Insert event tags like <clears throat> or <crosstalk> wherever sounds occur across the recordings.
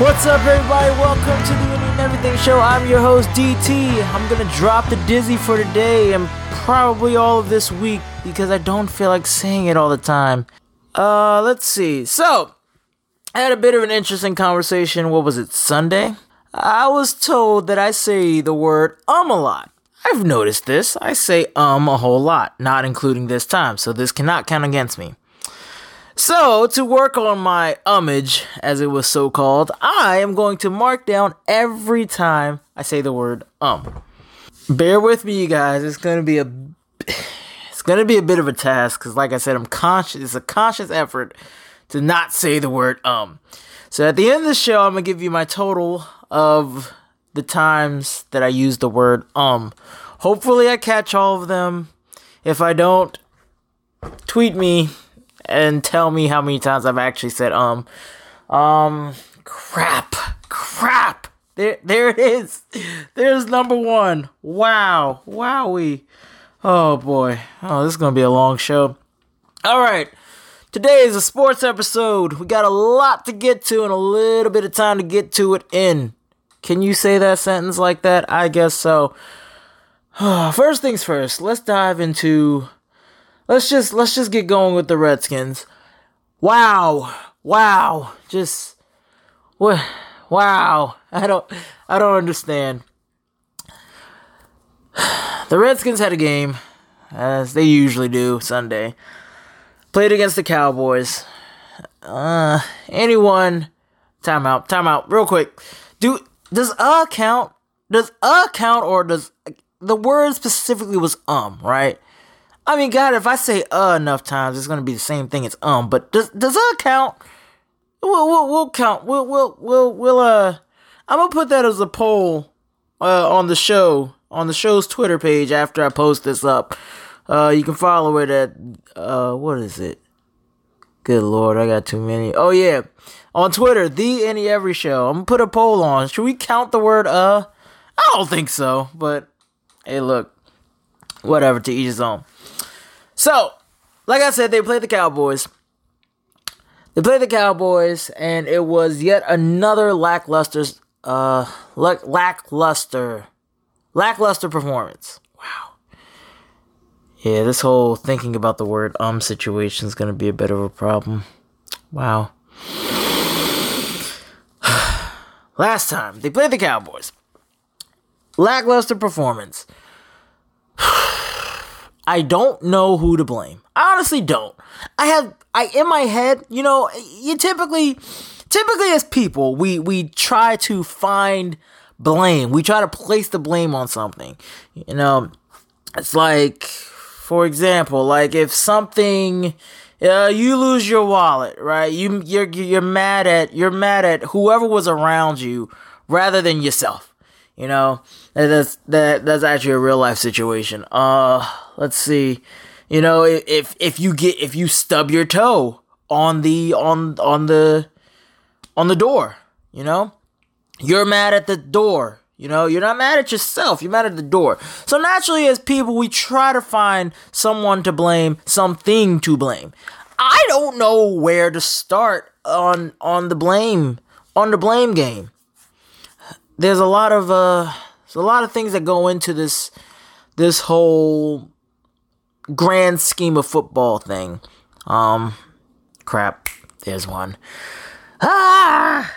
What's up, everybody? Welcome to the and Everything Show. I'm your host, DT. I'm gonna drop the dizzy for today and probably all of this week because I don't feel like saying it all the time. Uh, let's see. So, I had a bit of an interesting conversation. What was it, Sunday? I was told that I say the word um a lot. I've noticed this. I say um a whole lot, not including this time, so this cannot count against me. So, to work on my umage, as it was so called, I am going to mark down every time I say the word um. Bear with me, you guys. It's going to be a it's going to be a bit of a task cuz like I said, I'm conscious it's a conscious effort to not say the word um. So, at the end of the show, I'm going to give you my total of the times that I use the word um. Hopefully I catch all of them. If I don't, tweet me and tell me how many times I've actually said um. Um crap. Crap. There there it is. There's number 1. Wow. Wowie. Oh boy. Oh, this is going to be a long show. All right. Today is a sports episode. We got a lot to get to and a little bit of time to get to it in. Can you say that sentence like that? I guess so. <sighs> First things first, let's dive into let's just let's just get going with the Redskins. Wow. Wow. Just what wow. <laughs> I don't I don't understand. <sighs> The Redskins had a game as they usually do Sunday. Played against the Cowboys. Uh anyone timeout, timeout, real quick. Do does uh count? Does uh count or does the word specifically was um, right? I mean, God, if I say uh enough times, it's gonna be the same thing as um. But does does uh count? We'll we'll, we'll count. We'll we'll we'll we'll uh. I'm gonna put that as a poll uh on the show on the show's Twitter page after I post this up. Uh, you can follow it at uh what is it? Good lord, I got too many. Oh yeah, on Twitter, the any every show. I'm gonna put a poll on. Should we count the word uh? I don't think so, but hey, look, whatever. To each his own. So, like I said, they played the Cowboys. They played the Cowboys, and it was yet another lackluster, uh, lack- lackluster, lackluster performance. Wow. Yeah, this whole thinking about the word um situation is gonna be a bit of a problem. Wow. <sighs> Last time they played the Cowboys. Lackluster performance. <sighs> <sighs> I don't know who to blame. I honestly don't. I have I in my head, you know, you typically typically as people, we we try to find blame. We try to place the blame on something. You know, it's like for example, like if something uh, you lose your wallet, right? You you're you're mad at you're mad at whoever was around you rather than yourself. You know, that's that that's actually a real life situation. Uh, let's see. You know, if if you get if you stub your toe on the on on the on the door, you know, you're mad at the door. You know, you're not mad at yourself, you're mad at the door. So naturally as people we try to find someone to blame, something to blame. I don't know where to start on on the blame on the blame game. There's a lot of uh there's a lot of things that go into this this whole grand scheme of football thing. Um crap, there's one. Ah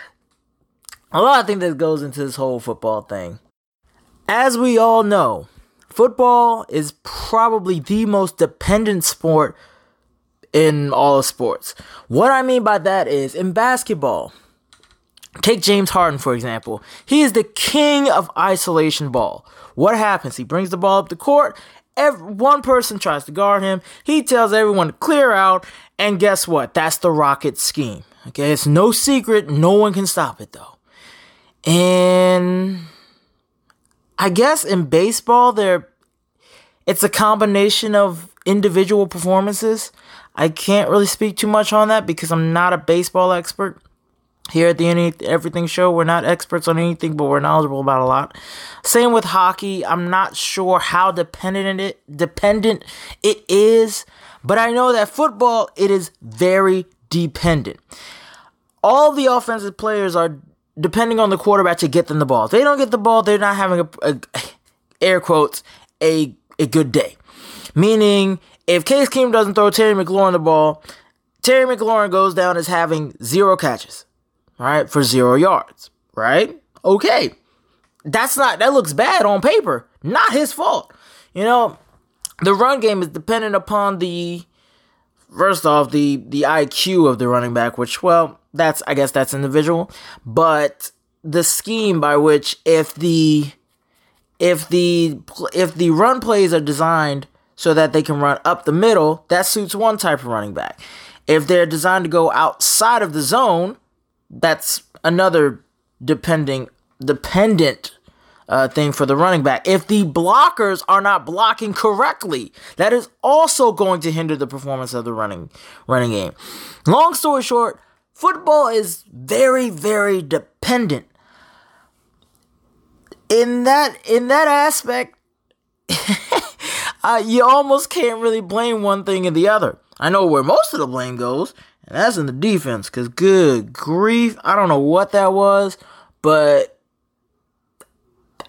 a lot of things that goes into this whole football thing. As we all know, football is probably the most dependent sport in all of sports. What I mean by that is in basketball, take James Harden for example. He is the king of isolation ball. What happens? He brings the ball up the court. Every, one person tries to guard him. He tells everyone to clear out. And guess what? That's the Rocket scheme. Okay, it's no secret. No one can stop it though. And I guess in baseball there it's a combination of individual performances. I can't really speak too much on that because I'm not a baseball expert. Here at the Any Everything Show, we're not experts on anything, but we're knowledgeable about a lot. Same with hockey. I'm not sure how dependent it dependent it is, but I know that football it is very dependent. All the offensive players are depending on the quarterback to get them the ball. If they don't get the ball, they're not having a, a air quotes a a good day. Meaning, if Case Keenum doesn't throw Terry McLaurin the ball, Terry McLaurin goes down as having zero catches, right, for zero yards, right? Okay, that's not that looks bad on paper. Not his fault. You know, the run game is dependent upon the first off the the IQ of the running back, which well, that's I guess that's individual, but the scheme by which if the if the if the run plays are designed so that they can run up the middle, that suits one type of running back. If they're designed to go outside of the zone, that's another depending dependent uh, thing for the running back. If the blockers are not blocking correctly, that is also going to hinder the performance of the running running game. Long story short, football is very very dependent. In that in that aspect, <laughs> uh, you almost can't really blame one thing or the other. I know where most of the blame goes, and that's in the defense. Cause good grief, I don't know what that was, but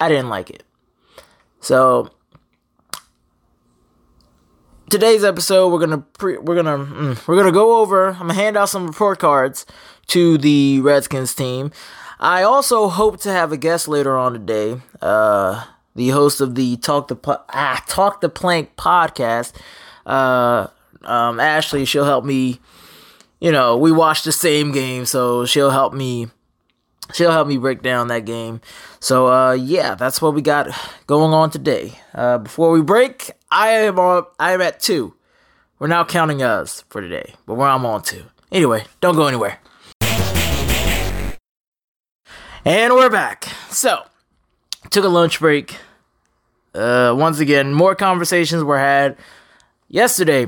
I didn't like it. So today's episode, we're gonna pre- we're gonna mm, we're gonna go over. I'm gonna hand out some report cards to the Redskins team. I also hope to have a guest later on today. Uh, the host of the Talk the ah, Talk the Plank podcast. Uh, um, Ashley, she'll help me. You know, we watch the same game, so she'll help me she'll help me break down that game. So uh, yeah, that's what we got going on today. Uh, before we break, I am on, I am at two. We're now counting us for today, but where I'm on two. Anyway, don't go anywhere. And we're back. So, took a lunch break. Uh, once again, more conversations were had yesterday.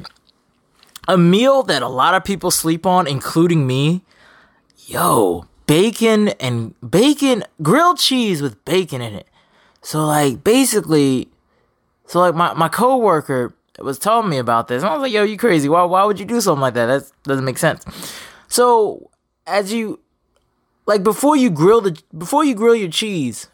A meal that a lot of people sleep on, including me. Yo, bacon and bacon grilled cheese with bacon in it. So like basically, so like my my coworker was telling me about this. And I was like, "Yo, you crazy? Why why would you do something like that? That doesn't make sense." So as you like before you grill the before you grill your cheese,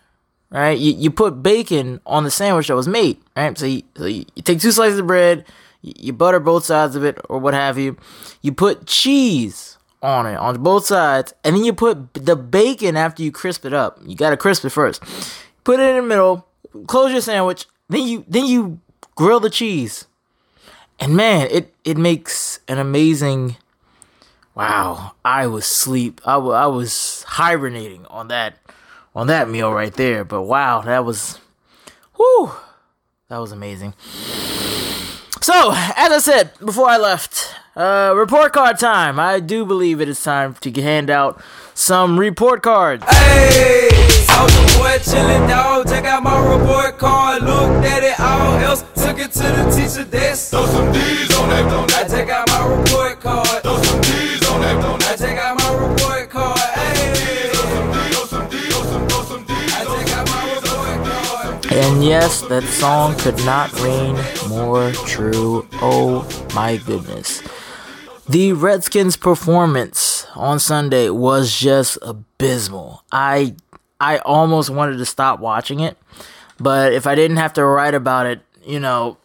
right? You, you put bacon on the sandwich that was made, right? So you, so you, you take two slices of bread, you, butter both sides of it or what have you. You put cheese on it on both sides, and then you put the bacon after you crisp it up. You gotta crisp it first. Put it in the middle. Close your sandwich. Then you then you grill the cheese, and man, it it makes an amazing. Wow, I was sleep. I, w- I was hibernating on that on that meal right there. But wow, that was, whoo, that was amazing. So, as I said before I left, uh, report card time. I do believe it is time to hand out some report cards. Hey, soldier boy, chillin' dog. Check out my report card. Looked at it all else. Took it to the teacher desk. Throw some D's on that, on that. I check out my report card. Throw some D's And yes, that song could not ring more true. Oh my goodness. The Redskins' performance on Sunday was just abysmal. I I almost wanted to stop watching it, but if I didn't have to write about it, you know,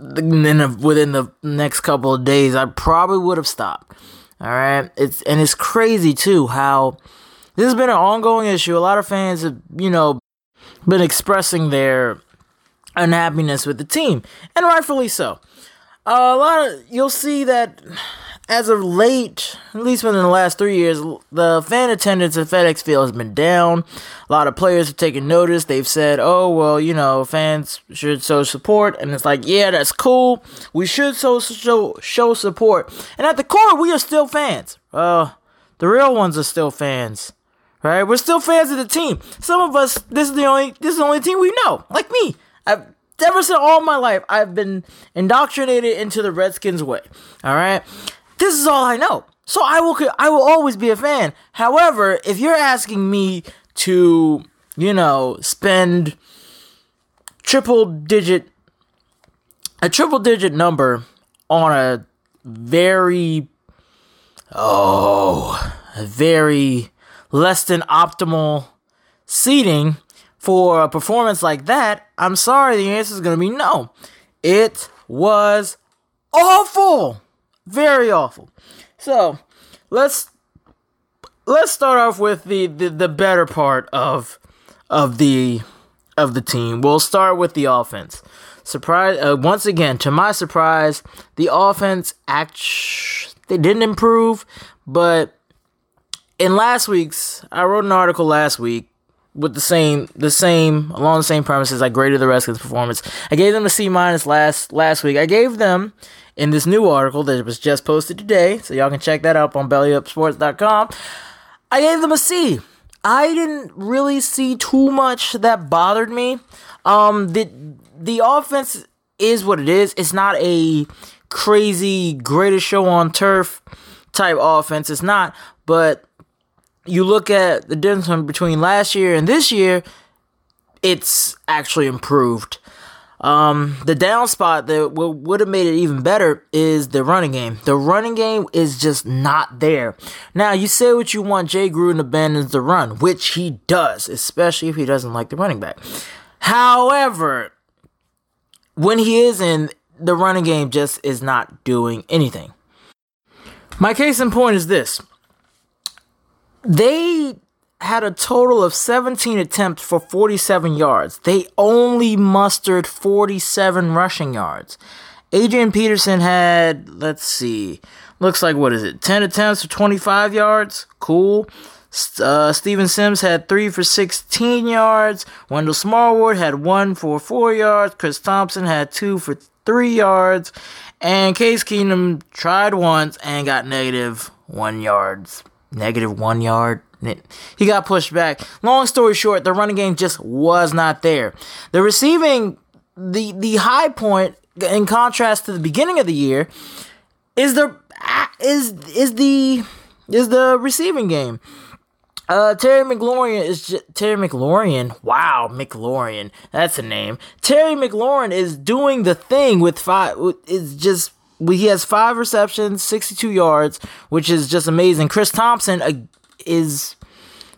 then within the next couple of days, I probably would have stopped. All right, it's and it's crazy too how this has been an ongoing issue. A lot of fans have, you know, been expressing their unhappiness with the team, and rightfully so a lot of you'll see that as of late, at least within the last three years, the fan attendance at FedEx Field has been down. A lot of players have taken notice. They've said, "Oh well, you know, fans should show support," and it's like, yeah, that's cool. We should show show show support, and at the core, we are still fans. Uh, the real ones are still fans, right? We're still fans of the team. Some of us, this is the only this is the only team we know, like me. I've ever since all my life, I've been indoctrinated into the Redskins way. All right, this is all I know. So I will, I will always be a fan. However, if you're asking me to, you know, spend triple digit, a triple digit number on a very, oh, a very less than optimal seating for a performance like that, I'm sorry, the answer is going to be no. It was awful. Very awful. So, let's let's start off with the, the, the better part of of the of the team. We'll start with the offense. Surprise! Uh, once again, to my surprise, the offense act they didn't improve, but in last week's, I wrote an article last week with the same the same along the same premises. I graded the Redskins' performance. I gave them a C minus last last week. I gave them in this new article that was just posted today, so y'all can check that out on bellyupsports.com. I gave them a C. I didn't really see too much that bothered me. Um, the the offense is what it is. It's not a crazy greatest show on turf type offense. It's not, but you look at the difference between last year and this year, it's actually improved. Um, the down spot that would have made it even better is the running game. The running game is just not there. Now, you say what you want, Jay Gruden abandons the run, which he does, especially if he doesn't like the running back. However, when he is in, the running game just is not doing anything. My case in point is this they had a total of 17 attempts for 47 yards. They only mustered 47 rushing yards. Adrian Peterson had, let's see, looks like what is it, 10 attempts for 25 yards? Cool. Uh, Steven Sims had 3 for 16 yards. Wendell Smallwood had 1 for 4 yards. Chris Thompson had 2 for 3 yards. And Case Keenum tried once and got negative 1 yards negative one yard. He got pushed back. Long story short, the running game just was not there. The receiving, the the high point in contrast to the beginning of the year, is the is is the is the receiving game. Uh, Terry McLaurin is Terry McLaurin. Wow, McLaurin. That's a name. Terry McLaurin is doing the thing with five. Is just he has five receptions, 62 yards, which is just amazing. Chris Thompson uh, is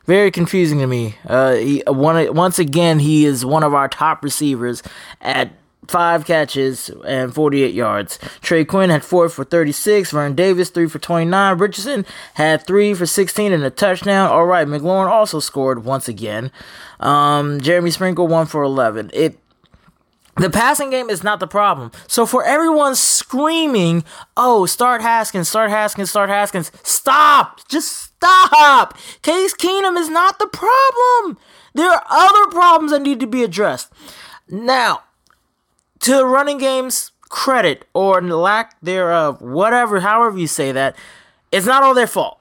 very confusing to me. Uh, he, uh, one, once again, he is one of our top receivers at five catches and 48 yards. Trey Quinn had four for 36. Vernon Davis, three for 29. Richardson had three for 16 and a touchdown. All right, McLaurin also scored once again. Um, Jeremy Sprinkle, one for 11. It the passing game is not the problem. So for everyone screaming, "Oh, start Haskins, start Haskins, start Haskins," stop! Just stop! Case Keenum is not the problem. There are other problems that need to be addressed. Now, to the running game's credit or lack thereof, whatever, however you say that, it's not all their fault.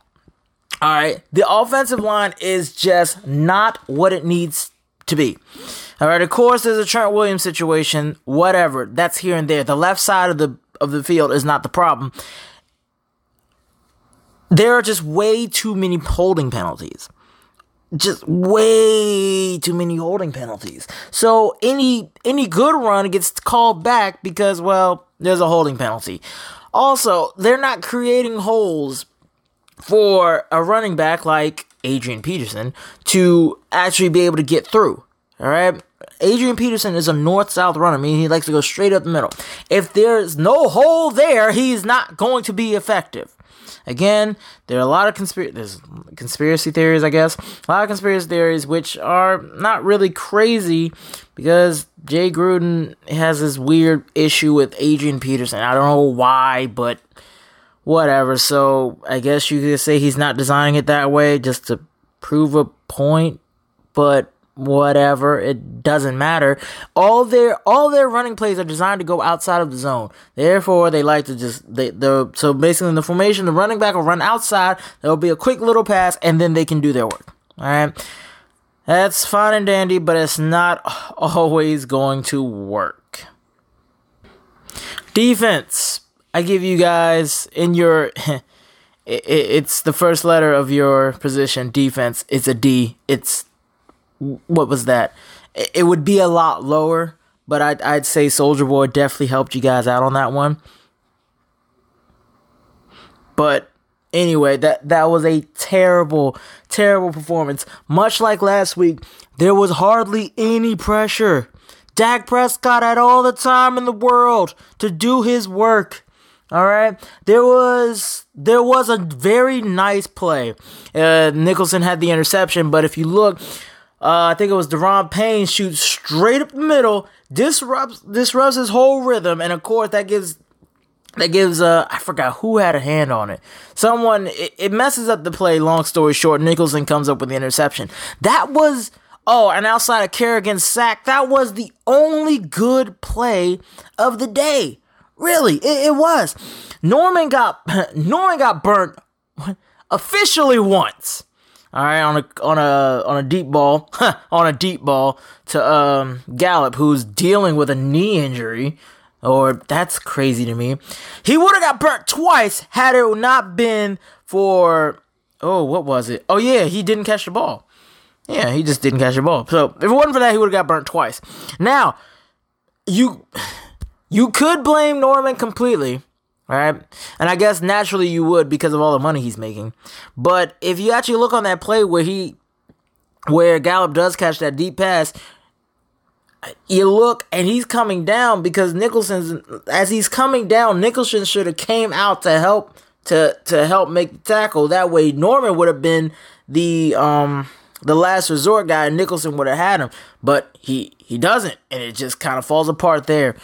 All right, the offensive line is just not what it needs to be. All right, of course, there's a Trent Williams situation, whatever. That's here and there. The left side of the of the field is not the problem. There are just way too many holding penalties. Just way too many holding penalties. So any any good run gets called back because well, there's a holding penalty. Also, they're not creating holes for a running back like Adrian Peterson to actually be able to get through. All right. Adrian Peterson is a north south runner. I mean, he likes to go straight up the middle. If there's no hole there, he's not going to be effective. Again, there are a lot of conspiracy conspiracy theories, I guess. A lot of conspiracy theories which are not really crazy because Jay Gruden has this weird issue with Adrian Peterson. I don't know why, but whatever. So I guess you could say he's not designing it that way just to prove a point, but whatever it doesn't matter. All their all their running plays are designed to go outside of the zone. Therefore they like to just they the so basically in the formation the running back will run outside there'll be a quick little pass and then they can do their work. All right that's fine and dandy but it's not <laughs> always going to work. Defense. I give you guys in your <laughs> it's the first letter of your position. Defense. It's a d. It's what was that? It would be a lot lower, but I'd, I'd say Soldier Boy definitely helped you guys out on that one. But anyway, that that was a terrible, terrible performance. Much like last week, there was hardly any pressure. Dak Prescott had all the time in the world to do his work. All right, there was there was a very nice play. Uh, Nicholson had the interception, but if you look, uh, I think it was Daron Payne shoots straight up the middle, disrupts disrupts his whole rhythm, and of course that gives that gives uh I forgot who had a hand on it. Someone it, it messes up the play. Long story short, Nicholson comes up with the interception. That was oh, and outside of Kerrigan's sack, that was the only good play of the day. Really, it, it was. Norman got <laughs> Norman got burnt <laughs> officially once. All right, on a on a on a deep ball, <laughs> on a deep ball to um Gallup, who's dealing with a knee injury. Or that's crazy to me. He would have got burnt twice had it not been for oh what was it? Oh yeah, he didn't catch the ball. Yeah, he just didn't catch the ball. So if it wasn't for that, he would have got burnt twice. Now, you <sighs> you could blame Norman completely, right? And I guess naturally you would because of all the money he's making. But if you actually look on that play where he where Gallup does catch that deep pass, you look and he's coming down because Nicholson's as he's coming down, Nicholson should have came out to help to to help make the tackle. That way Norman would have been the um the last resort guy and Nicholson would have had him. But he he doesn't and it just kind of falls apart there.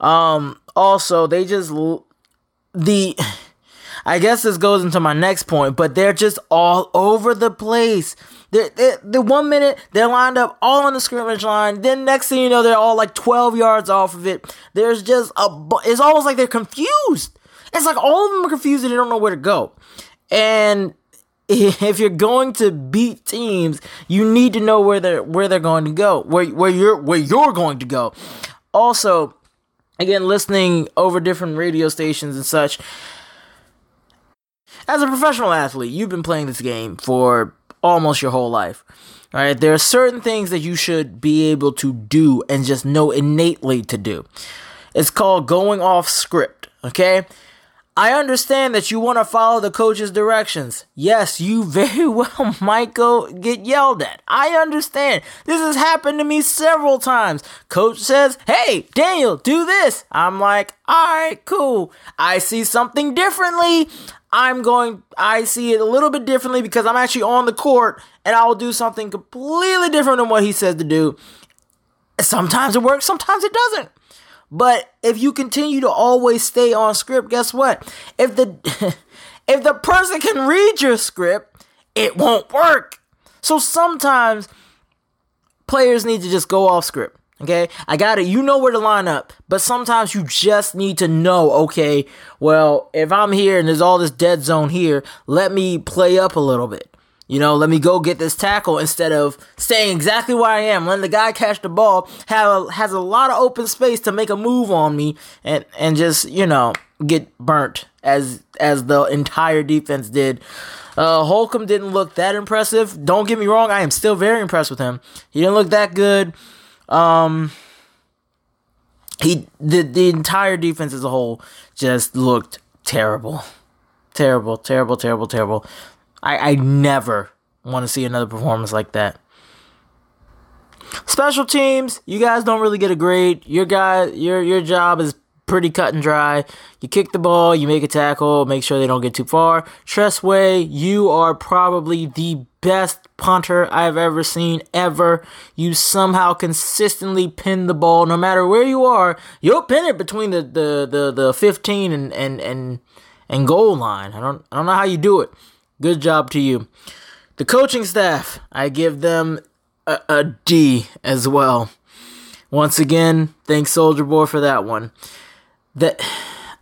Um, also, they just the. I guess this goes into my next point, but they're just all over the place. They're, they're, the one minute they're lined up all on the scrimmage line, then next thing you know they're all like 12 yards off of it. There's just a. It's almost like they're confused. It's like all of them are confused and they don't know where to go. And <laughs> if you're going to beat teams, you need to know where they're where they're going to go, where where you're where you're going to go. Also, again listening over different radio stations and such. As a professional athlete you've been playing this game for almost your whole life right? There are certain things that you should be able to do and just know innately to do. It's called going off script okay I understand that you want to follow the coach's directions. Yes, you <laughs> very well might go get yelled at. I understand. This has happened to me several times. Coach says, Hey, Daniel, do this. I'm like, All right, cool. I see something differently. I'm going, I see it a little bit differently because I'm actually on the court and I will do something completely different than what he says to do. Sometimes it works, sometimes it doesn't. But if you continue to always stay on script, guess what? If the <laughs> if the person can read your script, it won't work. So sometimes players need to just go off script. Okay, I got it. You know where to line up, but sometimes you just need to know. Okay, well, if I'm here and there's all this dead zone here, let me play up a little bit. You know, let me go get this tackle instead of staying exactly where I am. Letting the guy catch the ball have a, has a lot of open space to make a move on me and and just you know get burnt as as the entire defense did. Uh, Holcomb didn't look that impressive. Don't get me wrong, I am still very impressed with him. He didn't look that good. Um, he the the entire defense as a whole just looked terrible, terrible, terrible, terrible, terrible. I, I never want to see another performance like that. Special teams, you guys don't really get a grade. Your guy, your your job is pretty cut and dry. You kick the ball, you make a tackle, make sure they don't get too far. Tress Way, you are probably the best punter I've ever seen ever. You somehow consistently pin the ball no matter where you are. You'll pin it between the the the, the 15 and and and and goal line. I don't I don't know how you do it. Good job to you. The coaching staff, I give them a, a D as well. Once again, thanks Soldier Boy for that one. That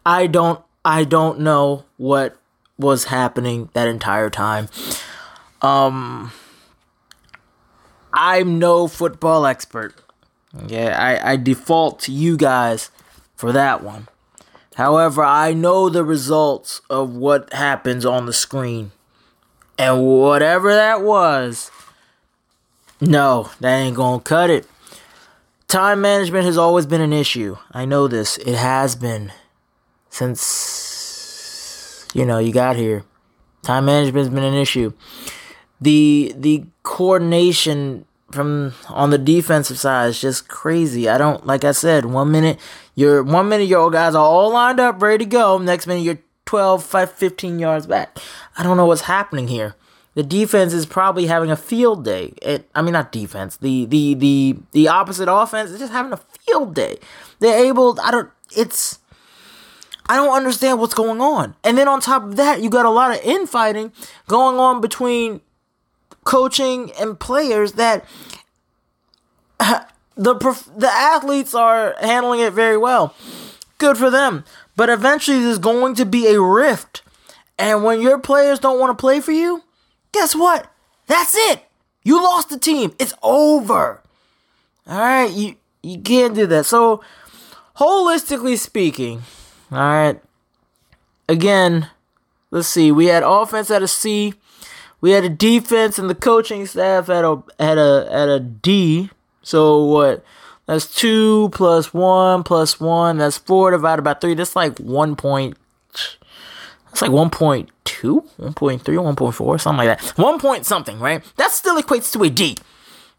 I don't I don't know what was happening that entire time. Um I'm no football expert. Okay, I, I default to you guys for that one. However, I know the results of what happens on the screen. And whatever that was, no, that ain't gonna cut it. Time management has always been an issue. I know this. It has been since you know you got here. Time management has been an issue. the the coordination from on the defensive side is just crazy. I don't like I said, one minute you're one minute your guys are all lined up, ready to go. Next minute you're 12, 5, 15 yards back. I don't know what's happening here. The defense is probably having a field day. It, I mean, not defense. The the the the opposite offense is just having a field day. They're able. I don't. It's. I don't understand what's going on. And then on top of that, you got a lot of infighting going on between coaching and players that <laughs> the the athletes are handling it very well. Good for them. But eventually there's going to be a rift. And when your players don't want to play for you, guess what? That's it. You lost the team. It's over. All right, you you can't do that. So, holistically speaking, all right. Again, let's see. We had offense at a C. We had a defense and the coaching staff at a at a at a D. So what? That's two plus one plus one. That's four divided by three. That's like one point. That's like one point two, one point three, one point four, something like that. One point something, right? That still equates to a D.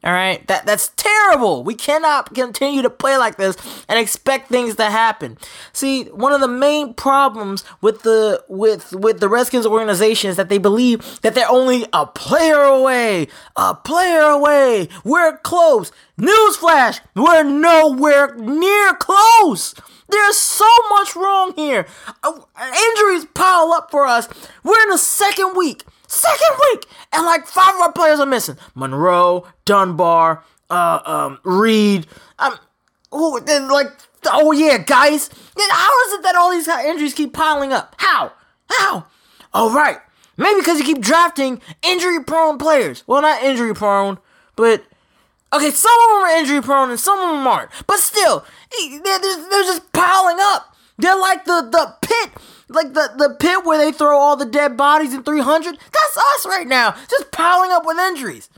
All right, that that's terrible. We cannot continue to play like this and expect things to happen. See, one of the main problems with the with with the Redskins organization is that they believe that they're only a player away, a player away. We're close. Newsflash: We're nowhere near close. There's so much wrong here. Uh, injuries pile up for us. We're in the second week. Second week, and like five of our players are missing. Monroe, Dunbar, uh, um, Reed. Um, oh, then like, oh yeah, guys. How is it that all these injuries keep piling up? How? How? All right, maybe because you keep drafting injury-prone players. Well, not injury-prone, but okay, some of them are injury-prone and some of them aren't. But still, they're, they're just piling up. They're like the the pit like the, the pit where they throw all the dead bodies in 300, that's us right now, just piling up with injuries.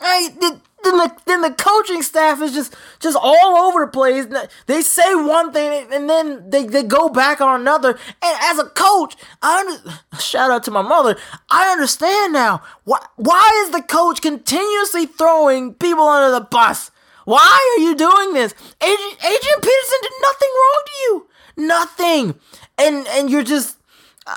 Right? Then the then the coaching staff is just just all over the place. They say one thing and then they, they go back on another. And as a coach, I under, <laughs> shout out to my mother. I understand now. Why why is the coach continuously throwing people under the bus? Why are you doing this? Adrian Peterson did nothing wrong to you. Nothing and and you're just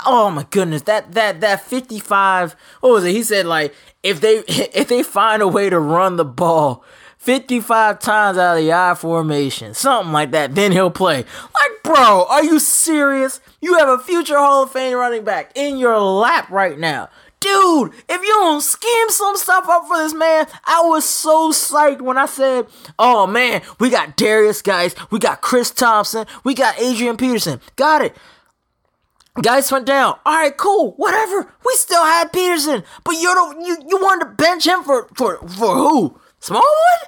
oh my goodness that that that 55 what was it he said like if they <laughs> if they find a way to run the ball 55 times out of the I formation something like that then he'll play like bro are you serious you have a future hall of fame running back in your lap right now dude, if you don't scheme some stuff up for this man, I was so psyched when I said, oh man, we got Derrius Guice, we got Chris Thompson, we got Adrian Peterson. Got it. Guys went down. All right, cool, whatever. We still had Peterson, but you don't. You you wanted to bench him for for for who? Smallwood?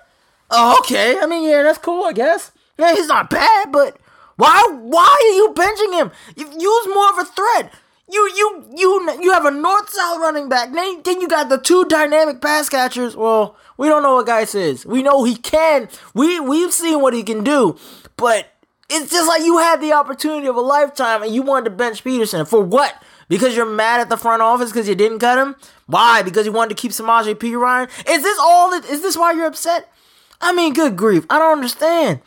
Oh, okay. I mean, yeah, that's cool, I guess. Yeah, he's not bad, but why why are you benching him? You use more of a threat. You you you you have a north south running back. Then, then you got the two dynamic pass catchers. Well, we don't know what Guice is. We know he can. We we've seen what he can do, but it's just like you had the opportunity of a lifetime and you wanted to bench Peterson. For what? Because you're mad at the front office because you didn't cut him? Why? Because you wanted to keep Samaje Perine? Is this all that, is this why you're upset? I mean, good grief. I don't understand.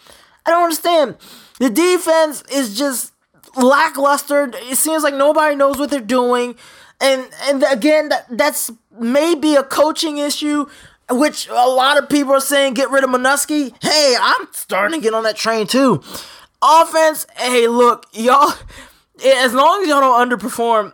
I don't understand. The defense is just lackluster. It seems like nobody knows what they're doing. And and again, that, that's maybe a coaching issue which a lot of people are saying get rid of Manusky. Hey, I'm starting to get on that train too. Offense, hey, look, y'all, as long as y'all don't underperform,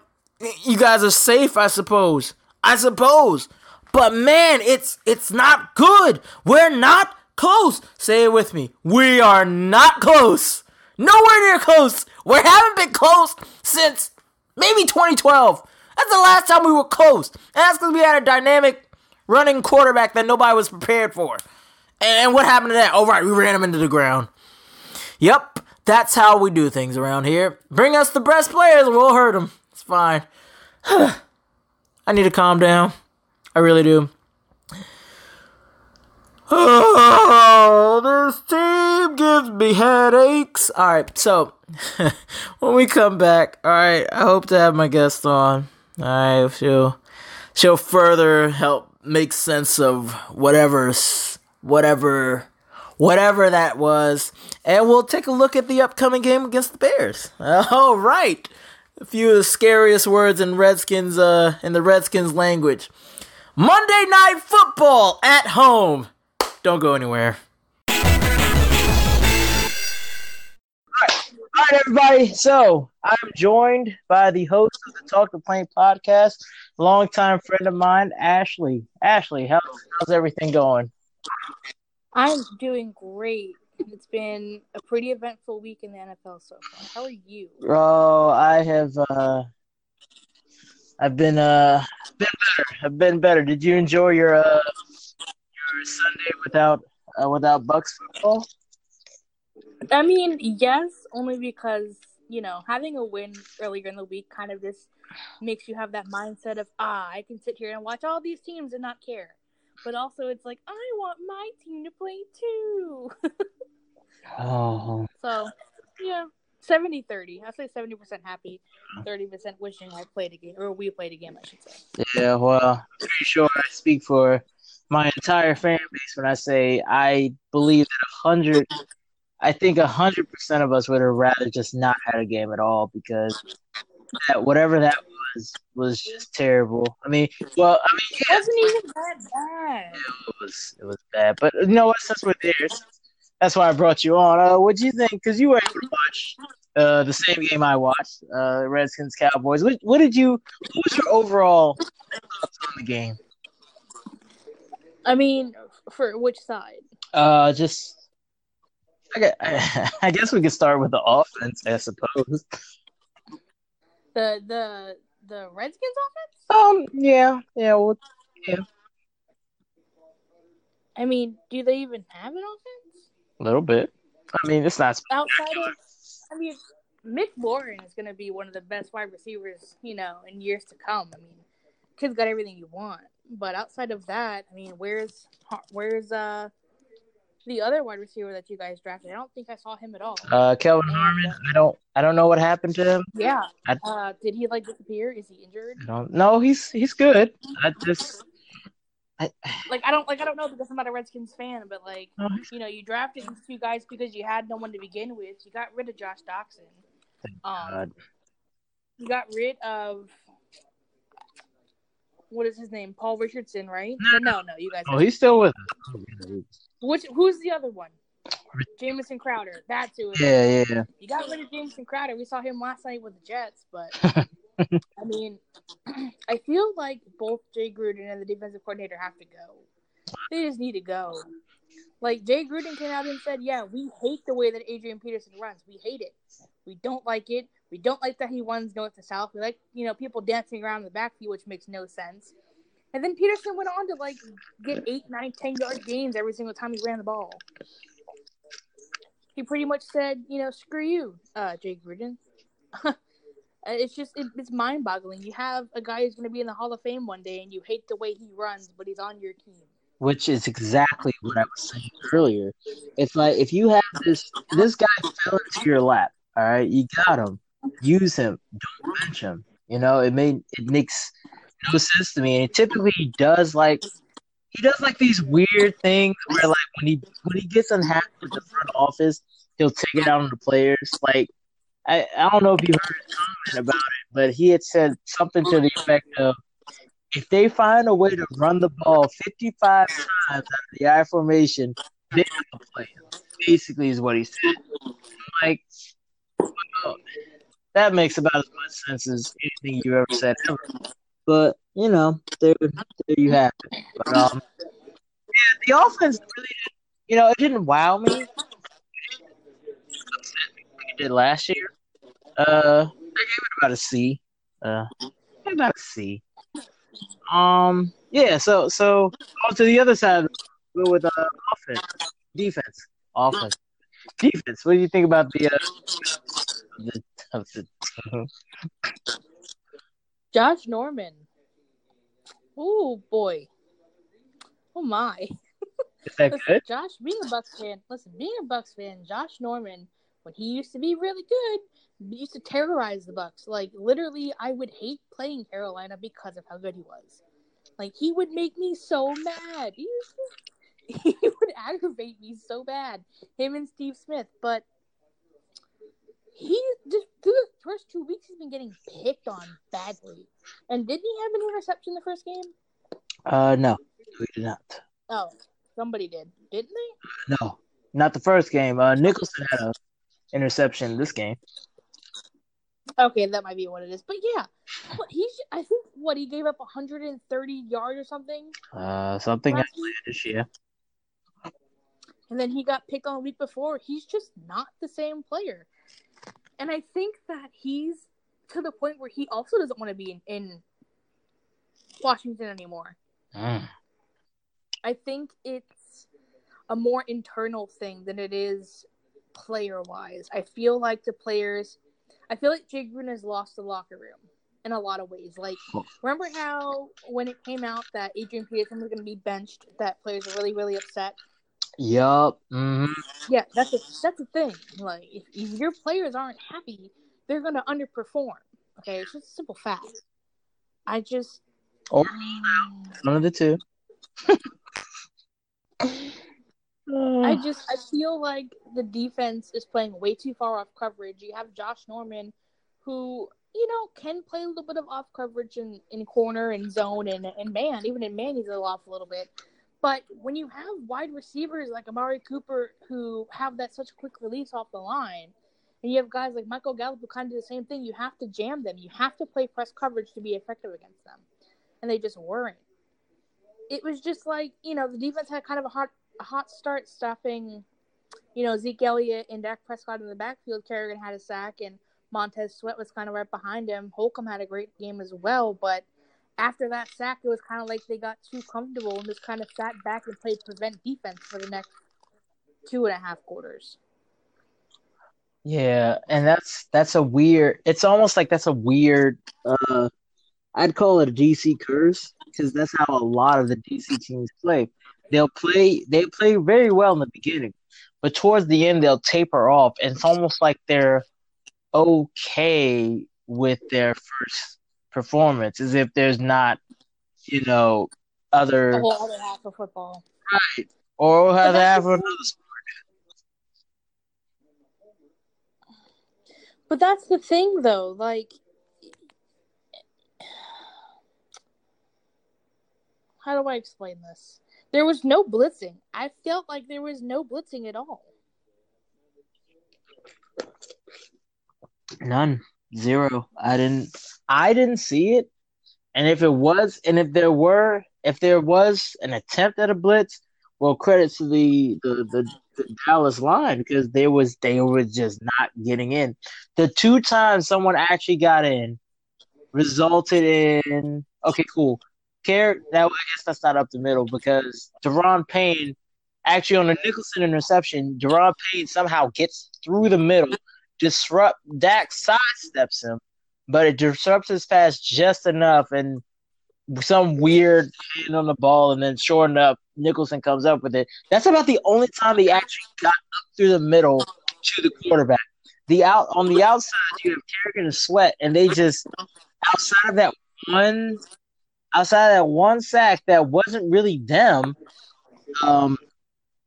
you guys are safe, I suppose. I suppose. But man, it's it's not good. We're not close. Say it with me. We are not close. Nowhere near close. We haven't been close since maybe 2012. That's the last time we were close. And that's because we had a dynamic running quarterback that nobody was prepared for. And what happened to that? Oh, right, we ran him into the ground. Yep, that's how we do things around here. Bring us the best players, we'll hurt them. It's fine. <sighs> I need to calm down. I really do. Oh, <sighs> this team gives me headaches. All right, so <laughs> when we come back, all right, I hope to have my guest on. All right, she'll she'll further help make sense of whatever's whatever whatever that was, and we'll take a look at the upcoming game against the Bears. <laughs> All right, a few of the scariest words in Redskins uh in the Redskins language. Monday Night Football at home. Don't go anywhere. All right, everybody. So I'm joined by the host of the Talk the Plank podcast, longtime friend of mine, Ashley. Ashley, how's, how's everything going? I'm doing great. It's been a pretty eventful week in the NFL so far. How are you? Oh, I have. uh I've been uh been better. I've been better. Did you enjoy your uh your Sunday without uh, without Bucs football? I mean, yes, only because you know having a win earlier in the week kind of just makes you have that mindset of ah, I can sit here and watch all these teams and not care. But also, it's like I want my team to play too. oh. So, yeah, 70 30. I say 70% happy, 30% wishing I played a game, or we played a game, I should say. Yeah, well, pretty sure I speak for my entire fan base when I say I believe that a hundred I think hundred percent of us would have rather just not had a game at all because that whatever that was was just terrible. I mean, well, I mean, it wasn't even that bad. It was it was bad, but you know what? Since we're there, that's why I brought you on. Uh, what do you think? Because you were able to watch uh, the same game I watched, uh, Redskins Cowboys. What, what did you? What was your overall thoughts on the game? I mean, for which side? Uh, just I, <laughs> I guess we could start with the offense, I suppose. The the the Redskins offense? Um, yeah, yeah, well, yeah. I mean, do they even have an offense? A little bit. I mean, it's not outside of. I mean, McLaurin is going to be one of the best wide receivers, you know, in years to come. I mean, kid's got everything you want. But outside of that, I mean, where's where's uh the other wide receiver that you guys drafted. I don't think I saw him at all. Uh, Kelvin Harmon. I don't. I don't know what happened to him. Yeah. I, uh, did he like disappear? Is he injured? No, he's he's good. I just. I, like I don't like I don't know because I'm not a Redskins fan, but like you know you drafted these two guys because you had no one to begin with. You got rid of Josh Doctson. Um, God. you got rid of what is his name? Paul Richardson, right? No, no, no you guys. Oh, he's still with us. Which who's the other one? Jamison Crowder. That's who. yeah, yeah. Yeah. You got rid of Jamison Crowder. We saw him last night with the Jets, but <laughs> I mean, <clears throat> I feel like both Jay Gruden and the defensive coordinator have to go. They just need to go. Like Jay Gruden came out and said, "Yeah, we hate the way that Adrian Peterson runs. We hate it. We don't like it. We don't like that he runs north to south. We like, you know, people dancing around the backfield, which makes no sense. And then Peterson went on to like get eight, nine, ten yard gains every single time he ran the ball. He pretty much said, you know, screw you, uh, Jay Gruden. <laughs> it's just it, it's mind boggling. You have a guy who's going to be in the Hall of Fame one day, and you hate the way he runs, but he's on your team. Which is exactly what I was saying earlier. It's like if you have this this guy fell into your lap, all right, you got him, use him, don't bench him. You know, it made it makes no sense to me. And typically he does like he does like these weird things where like when he when he gets unhappy with the front office, he'll take it out on the players. Like I, I don't know if you heard his comment about it, but he had said something to the effect of if they find a way to run the ball 55 times out of the I formation, they're going to play. Basically, is what he said. Like, well, that makes about as much sense as anything you ever said ever. But you know, there, there you have it. But um, <laughs> yeah, the offense really, you know, it didn't wow me. It did last year. Uh, I gave it about a C. Uh, about a C. Um, yeah. So, so on to the other side. Go with uh, offense, defense, offense, defense. What do you think about the uh, the, the <laughs> Josh Norman. Oh boy. Oh my. Is that good? Josh, being a Bucs fan, listen, being a Bucs fan, Josh Norman, when he used to be really good, used to terrorize the Bucs. Like literally, I would hate playing Carolina because of how good he was. Like he would make me so mad. He, <laughs> he would aggravate me so bad. Him and Steve Smith, but he just through the first two weeks he's been getting picked on badly. And didn't he have an interception the first game? Uh, no, we did not. Oh, somebody did, didn't they? No, not the first game. Uh, Nicholson had a interception this game. Okay, that might be what it is. But yeah, but he's I think what he gave up 130 yards or something. Uh, something Last outlandish, yeah. and then he got picked on a week before. He's just not the same player. And I think that he's to the point where he also doesn't want to be in, in Washington anymore. Mm. I think it's a more internal thing than it is player wise. I feel like the players, I feel like Jay Gruden has lost the locker room in a lot of ways. Like, remember how when it came out that Adrian Peterson was going to be benched, that players were really, really upset? Yup. hmm Yeah, that's a that's the thing. Like, if, if your players aren't happy, they're going to underperform. Okay, it's just a simple fact. I just Or one of the two. <sighs> I just I feel like the defense is playing way too far off coverage. You have Josh Norman, who you know can play a little bit of off coverage in, in corner and zone and and man, even in man he's a little off a little bit. But when you have wide receivers like Amari Cooper who have that such quick release off the line, and you have guys like Michael Gallup who kind of do the same thing, you have to jam them. You have to play press coverage to be effective against them, and they just weren't. It was just like you know the defense had kind of a hot a hot start stuffing, you know, Zeke Elliott and Dak Prescott in the backfield. Kerrigan had a sack, and Montez Sweat was kind of right behind him. Holcomb had a great game as well, but after that sack, it was kind of like they got too comfortable and just kind of sat back and played prevent defense for the next two and a half quarters. Yeah, and that's that's a weird. It's almost like that's a weird. Uh, I'd call it a DC curse because that's how a lot of the DC teams play. They'll play. They play very well in the beginning, but towards the end they'll taper off, and it's almost like they're okay with their first performance, as if there's not, you know, The other whole other half of football. right? or But have that's have the another. thing. But that's the thing, though. Like, how do I explain this? There was no blitzing. I felt like there was no blitzing at all. None. Zero. I didn't I didn't see it. And if it was and if there were if there was an attempt at a blitz, well credit to the the, the, the Dallas line because there was they were just not getting in. The two times someone actually got in resulted in okay, cool. Care now I guess that's not up the middle because Daron Payne actually on the Nicholson interception, Daron Payne somehow gets through the middle disrupt Dak sidesteps him, but it disrupts his pass just enough and some weird hand on the ball, and then sure enough, Nicholson comes up with it. That's about the only time he actually got up through the middle to the quarterback. The out on the outside, you have Kerrigan and Sweat, and they just outside of that one, outside of that one sack that wasn't really them. Um,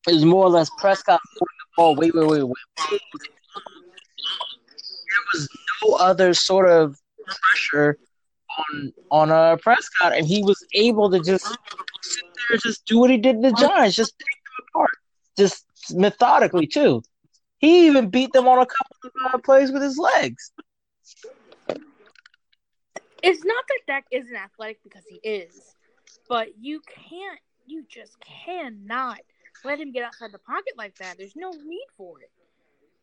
it was more or less Prescott holding the ball. Wait, was no other sort of pressure on on uh, Prescott, and he was able to just sit there just do what he did to the Giants, just take them apart, just methodically too. He even beat them on a couple of uh, plays with his legs. It's not that Dak isn't athletic because he is, but you can't, you just cannot let him get outside the pocket like that. There's no need for it.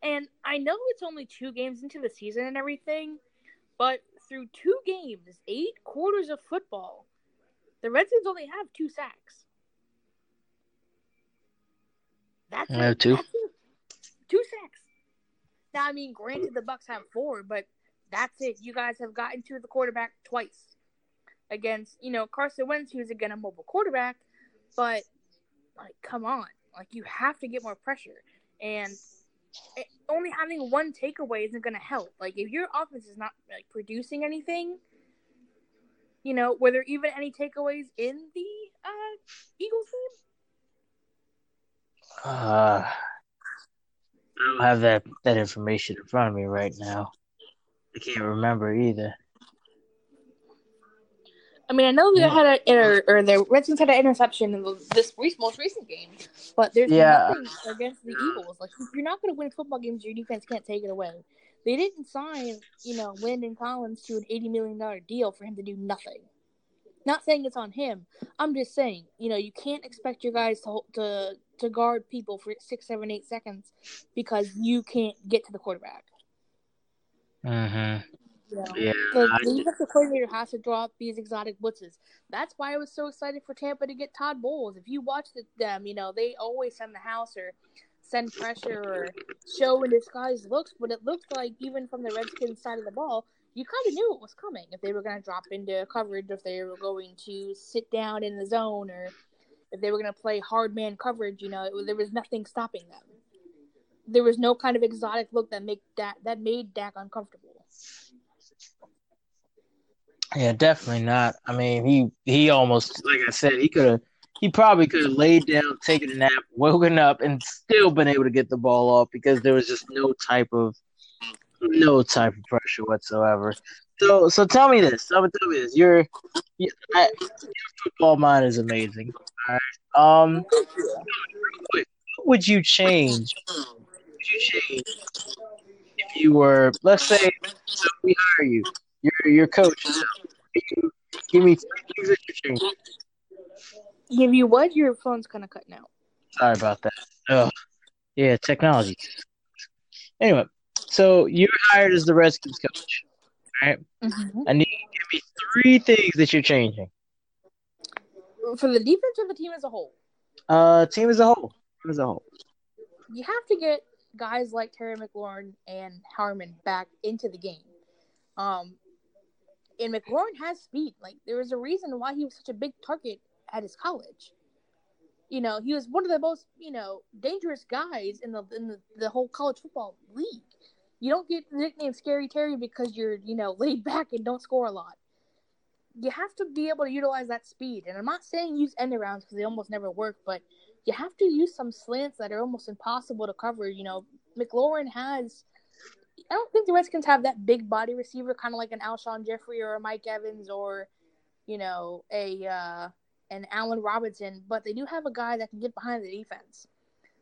And I know it's only two games into the season and everything, but through two games, eight quarters of football, the Redskins only have two sacks. That's I have two. Two sacks. Now, I mean, granted, the Bucs have four, but that's it. You guys have gotten to the quarterback twice against, you know, Carson Wentz, who's again a mobile quarterback, but like, come on, like you have to get more pressure, and it, only having one takeaway isn't going to help. Like, if your offense is not like producing anything, You know, were there even any takeaways in the uh, Eagles game? Uh, I don't have that that information in front of me right now. I can't remember either. I mean, I know they had a or, or the Redskins had an interception in the, this most recent game, but there's yeah. nothing against the Eagles. Like, if you're not going to win football games, your defense can't take it away. They didn't sign, you know, Landon Collins to an eighty million dollar deal for him to do nothing. Not saying it's on him. I'm just saying, you know, you can't expect your guys to to to guard people for six, seven, eight seconds because you can't get to the quarterback. Mm-hmm. You know, yeah, the, the defensive coordinator has to drop these exotic blitzes. That's why I was so excited for Tampa to get Todd Bowles. If you watch the, them, you know they always send the house or send pressure or show in disguise looks, but it looked like even from the Redskins side of the ball, you kind of knew it was coming. If they were going to drop into coverage, if they were going to sit down in the zone, or if they were going to play hard man coverage, you know, it, there was nothing stopping them. There was no kind of exotic look that make that that made Dak uncomfortable. Yeah, definitely not. I mean, he he almost like I said, he could have he probably could have laid down, taken a nap, woken up, and still been able to get the ball off because there was just no type of no type of pressure whatsoever. So, so tell me this. Tell me, tell me this. Your, your, football mind is amazing. All right. Um, what would you change? What would you change if you were, let's say, so we hire you, you're your coach. Give me three things that you change. Give you what? Your phone's kind of cutting out. Sorry about that. Oh, yeah, technology. Anyway, so you're hired as the Redskins coach, right? Mm-hmm. I need you to give me three things that you're changing. For the defense or the team as a whole? Uh, team as a whole. Team as a whole. You have to get guys like Terry McLaurin and Harmon back into the game. Um, and McLaurin has speed. Like there was a reason why he was such a big target at his college. You know, he was one of the most you know dangerous guys in the in the, the whole college football league. You don't get the nickname Scary Terry because you're you know laid back and don't score a lot. You have to be able to utilize that speed. And I'm not saying use end arounds because they almost never work, but you have to use some slants that are almost impossible to cover. You know, McLaurin has I don't think the Redskins have that big body receiver, kind of like an Alshon Jeffery or a Mike Evans or, you know, a uh, an Allen Robinson. But they do have a guy that can get behind the defense.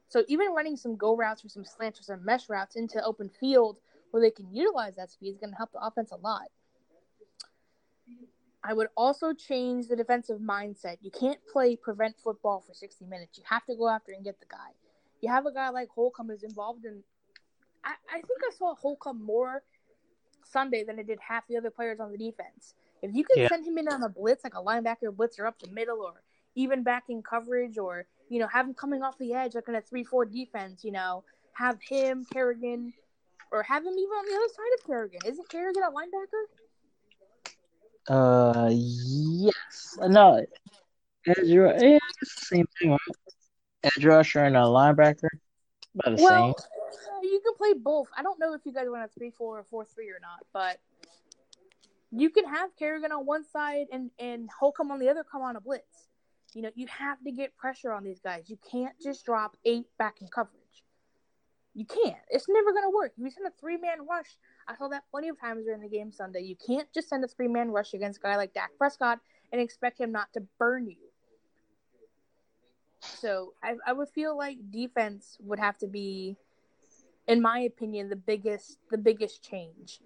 So even running some go routes or some slants or some mesh routes into open field where they can utilize that speed is going to help the offense a lot. I would also change the defensive mindset. You can't play prevent football for 60 minutes. You have to go after and get the guy. You have a guy like Holcomb who's involved in I, I think I saw Holcomb more Sunday than I did half the other players on the defense. If you can yeah. send him in on a blitz, like a linebacker blitz or up the middle or even back in coverage or, you know, have him coming off the edge like in a 3 4 defense, you know, have him, Kerrigan, or have him even on the other side of Kerrigan. Isn't Kerrigan a linebacker? Uh, yes. No, edge, yeah, same thing, right? Edge rusher and a linebacker. About the well, same you can play both. I don't know if you guys want a three four or four three or not, but you can have Kerrigan on one side and and Holcomb on the other come on a blitz. You know, you have to get pressure on these guys. You can't just drop eight back in coverage. You can't. It's never going to work. You send a three man rush. I saw that plenty of times during the game Sunday. You can't just send a three man rush against a guy like Dak Prescott and expect him not to burn you. So I, I would feel like defense would have to be in my opinion, the biggest the biggest change.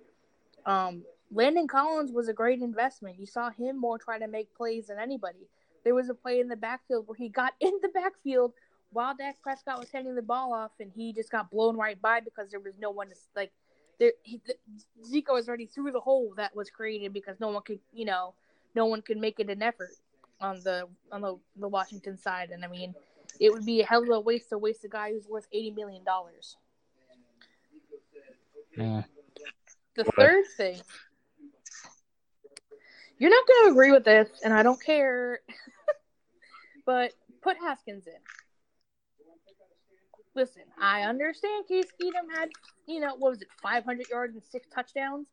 Um, Landon Collins was a great investment. You saw him more try to make plays than anybody. There was a play in the backfield where he got <laughs> in the backfield while Dak Prescott was handing the ball off, and he just got blown right by because there was no one to like. There, he, the, Zico was already through the hole that was created because no one could, you know, no one could make it an effort on the on the, the Washington side, and I mean, it would be a hell of a waste to waste a guy who's worth eighty million dollars. Yeah. The third thing, you're not going to agree with this, and I don't care, <laughs> but put Haskins in. Listen, I understand Case Keenum had, you know, what was it, 500 yards and six touchdowns.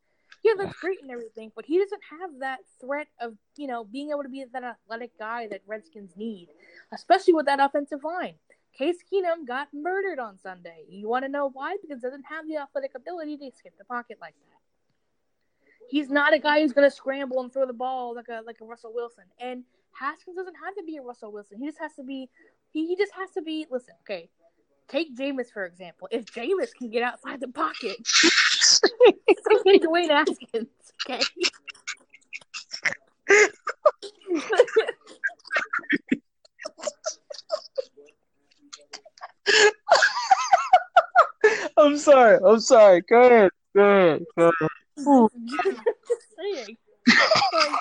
Yeah, that's great and everything, but he doesn't have that threat of you know being able to be that athletic guy that Redskins need, especially with that offensive line. Case Keenum got murdered on Sunday. You want to know why? Because he doesn't have the athletic ability to skip the pocket like that. He's not a guy who's going to scramble and throw the ball like a like a Russell Wilson. And Haskins doesn't have to be a Russell Wilson. He just has to be. He, he just has to be. Listen, okay. Take Jameis for example. If Jameis can get outside the pocket, it's like Dwayne Haskins. Okay. <laughs> <laughs> I'm sorry. I'm sorry. Go ahead. Go ahead. Go ahead. <laughs> Just saying. Like,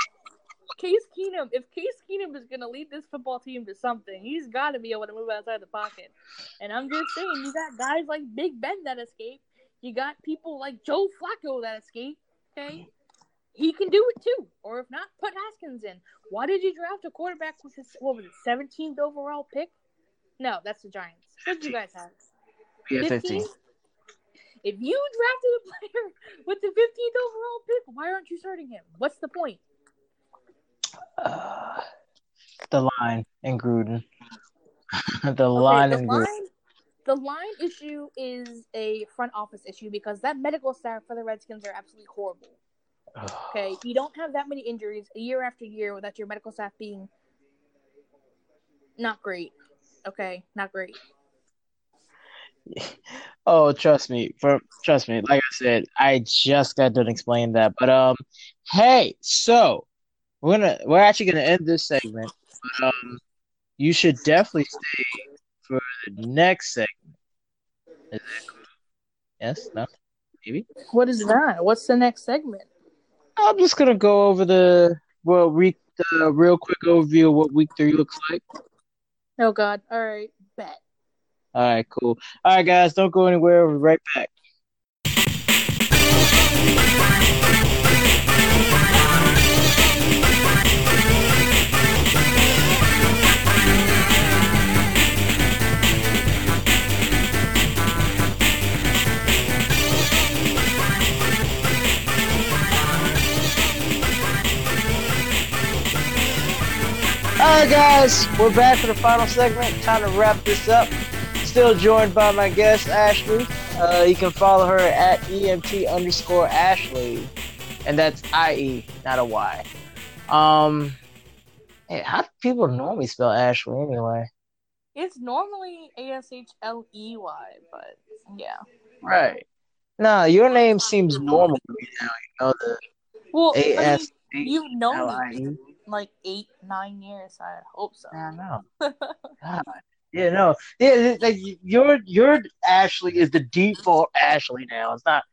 Case Keenum, if Case Keenum is going to lead this football team to something, he's got to be able to move outside the pocket. And I'm just saying, you got guys like Big Ben that escape. You got people like Joe Flacco that escape. Okay, he can do it too. Or if not, put Haskins in. Why did you draft a quarterback with his what was it, 17th overall pick? No, that's the Giants. What did you guys have? Yeah, 15. If you drafted a player <laughs> with the 15th overall pick, why aren't you starting him? What's the point? Uh, the line and Gruden. <laughs> the Okay, line the and Gruden. line, the line issue is a front office issue because that medical staff for the Redskins are absolutely horrible. <sighs> Okay, you don't have that many injuries year after year without your medical staff being not great. Okay, not great. <laughs> Oh, trust me. For trust me, like I said, I just got done explaining that. But um, hey, so we're gonna we're actually gonna end this segment. But um, you should definitely stay for the next segment. Is that cool? Yes? No? Maybe? What is that? What's the next segment? I'm just gonna go over the well, re- the real quick overview of what week three looks like. Oh God! All right, bet. All right, cool. All right, guys, don't go anywhere. We'll be right back. All right, guys, we're back for the final segment. Time to wrap this up. Still joined by my guest Ashley. Uh, you can follow her at emt underscore Ashley, and that's I E, not a Y. Um, hey, how do people normally spell Ashley anyway? It's normally A S H L E Y, but yeah. Right. No, your name seems normal to me now. You know the Well, A I mean, you've known me like eight, nine years. I hope so. I know. <laughs> God. Yeah, no. Yeah, like your your Ashley is the default Ashley now. It's not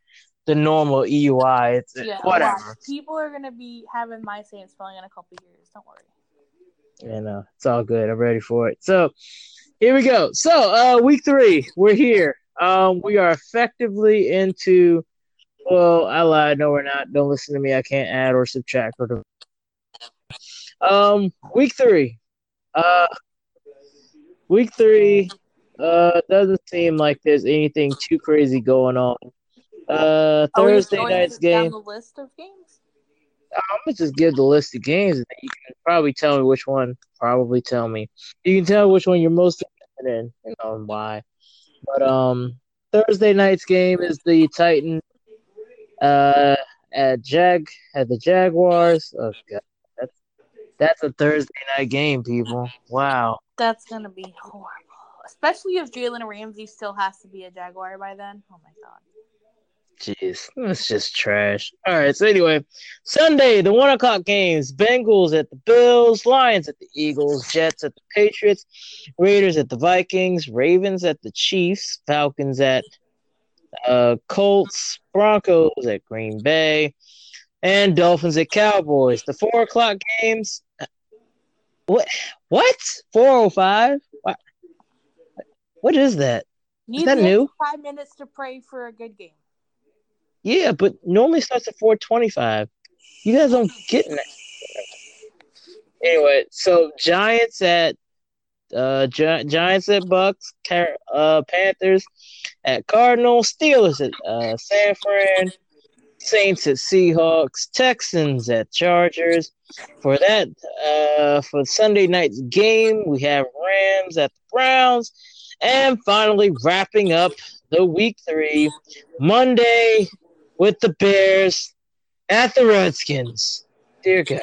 the normal EUI. It's yeah, whatever. watch. People are gonna be having my same spelling in a couple years. Don't worry. Yeah, no, it's all good. I'm ready for it. So here we go. So uh week three, we're here. Um we are effectively into well, I lied, no we're not. Don't listen to me. I can't add or subtract or um week three. Uh week three uh doesn't seem like there's anything too crazy going on. Uh Thursday night's game. the list of games. I'm gonna just give the list of games, and you can probably tell me which one. Probably tell me. You can tell which one you're most interested in, you know, and why. But um, Thursday night's game is the Titan uh at Jag at the Jaguars. Oh god, that's that's a Thursday night game, people. Wow. That's gonna be horrible, especially if Jalen Ramsey still has to be a Jaguar by then. Oh my god. Jeez, it's just trash. All right, so anyway, Sunday, the one o'clock games: Bengals at the Bills, Lions at the Eagles, Jets at the Patriots, Raiders at the Vikings, Ravens at the Chiefs, Falcons at uh, Colts, Broncos at Green Bay, and Dolphins at Cowboys. The four o'clock games. What? What? Four o five? What? What is that? Need that new? Five minutes to pray for a good game. Yeah, but normally starts at four twenty-five. You guys don't get that. Anyway, so Giants at uh Gi- Giants at Bucs, Car- uh Panthers at Cardinals, Steelers at uh San Fran, Saints at Seahawks, Texans at Chargers. For that, uh, for Sunday night's game, we have Rams at the Browns, and finally wrapping up the week three Monday with the Bears at the Redskins. Dear God.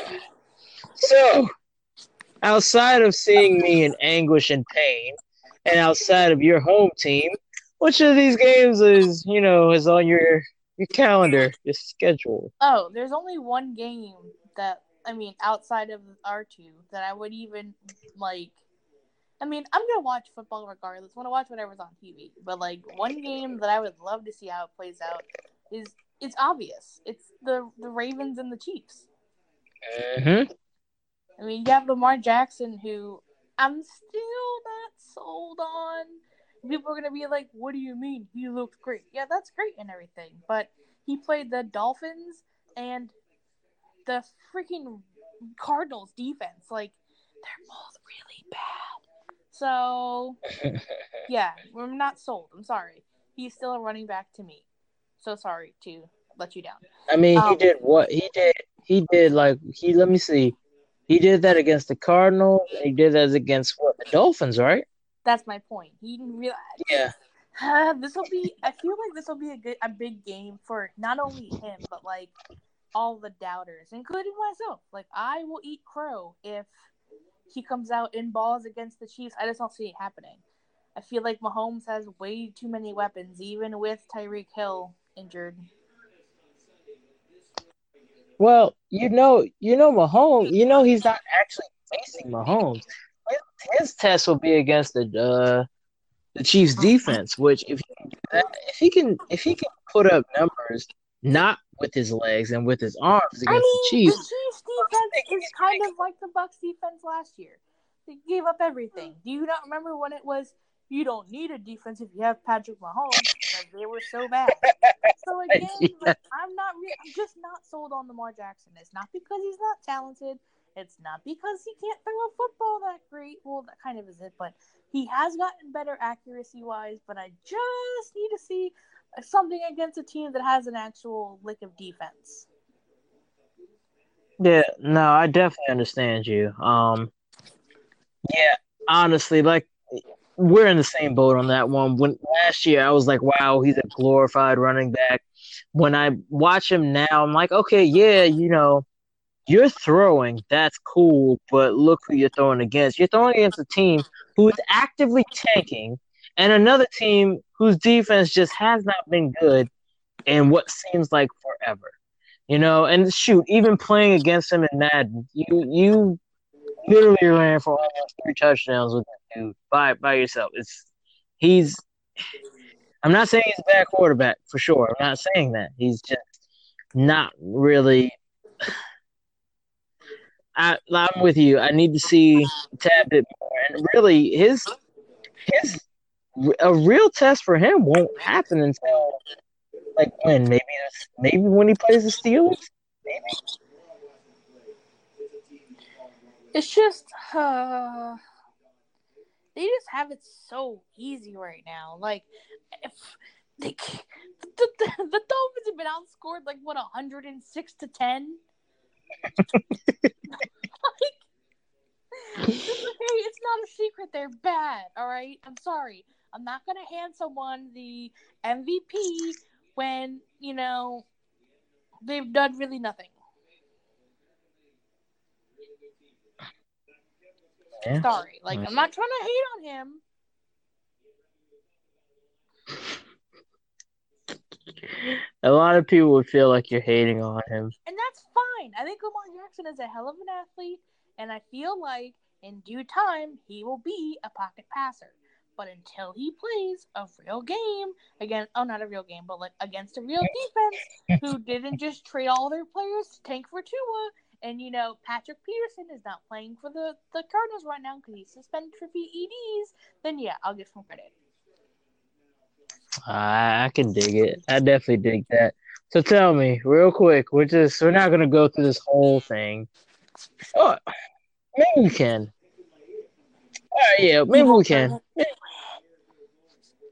So, outside of seeing me in anguish and pain, and outside of your home team, which of these games is you know is on your your calendar, your schedule? Oh, there's only one game that I mean, outside of our two, that I would even like. I mean, I'm gonna watch football regardless. I want to watch whatever's on TV. But like one game that I would love to see how it plays out is it's obvious. It's the the Ravens and the Chiefs. Mm-hmm. I mean, you have Lamar Jackson, who I'm still not sold on. People are gonna be like, "What do you mean? He looked great." Yeah, that's great and everything, but he played the Dolphins and the freaking Cardinals defense. Like, they're both really bad. So, <laughs> yeah, we're not sold. I'm sorry. He's still a running back to me. So sorry to let you down. I mean, he Um, did what he did. He did like he. Let me see. He did that against the Cardinals. and He did that against what the Dolphins, right? That's my point. He didn't realize. Yeah. Uh, <sighs> this will be. I feel like this will be a good, a big game for not only him but like all the doubters, including myself. Like I will eat crow if he comes out in balls against the Chiefs. I just don't see it happening. I feel like Mahomes has way too many weapons, even with Tyreek Hill injured. Well, you know, you know Mahomes. You know he's not actually facing Mahomes. His, test will be against the uh, the Chiefs defense. Which if he can that, if he can if he can put up numbers not with his legs and with his arms against I mean, the the Chiefs, Chiefs defense is kind of like the Bucs defense last year. They gave up everything. Do you not remember when it was? You don't need a defense if you have Patrick Mahomes because they were so bad. So <laughs> again, Yeah. like, I'm not. Re- I'm just not sold on Lamar Jackson. It's not because he's not talented. It's not because he can't throw a football that great. Well, that kind of is it. But he has gotten better accuracy wise. But I just need to see something against a team that has an actual lick of defense. Yeah, no, I definitely understand you. Um, yeah, honestly, like we're in the same boat on that one. When last year I was like, wow, he's a glorified running back. When I watch him now, I'm like, okay, yeah, you know, you're throwing, that's cool, but look who you're throwing against. You're throwing against a team who is actively tanking and another team whose defense just has not been good in what seems like forever. You know, and shoot, even playing against him in Madden, you you literally ran for almost three touchdowns with that dude by by yourself. It's he's. I'm not saying he's a bad quarterback for sure. I'm not saying that. He's just not really. I, I'm with you. I need to see a tad bit more, and really, his his a real test for him won't happen until like when maybe maybe when he plays the Steelers. Maybe. It's just uh, they just have it so easy right now. Like if they <laughs> the, the, the Dolphins have been outscored like what 106 to 10. Like it's, it's not a secret they're bad, all right? I'm sorry. I'm not going to hand someone the MVP when, you know, they've done really nothing. Yeah. Sorry. Like, I'm not trying to hate on him. A lot of people would feel like you're hating on him. And fine. I think Lamar Jackson is a hell of an athlete, and I feel like in due time he will be a pocket passer. But until he plays a real game again, oh, not a real game, but like against a real defense who <laughs> didn't just trade all their players to tank for Tua, and you know Patrick Peterson is not playing for the the Cardinals right now because he's suspended for PEDs, then yeah, I'll give him credit. I, I can dig it. I definitely dig that. So tell me, real quick, we're just we're not gonna go through this whole thing. Oh, maybe we can. All right, yeah, maybe we can.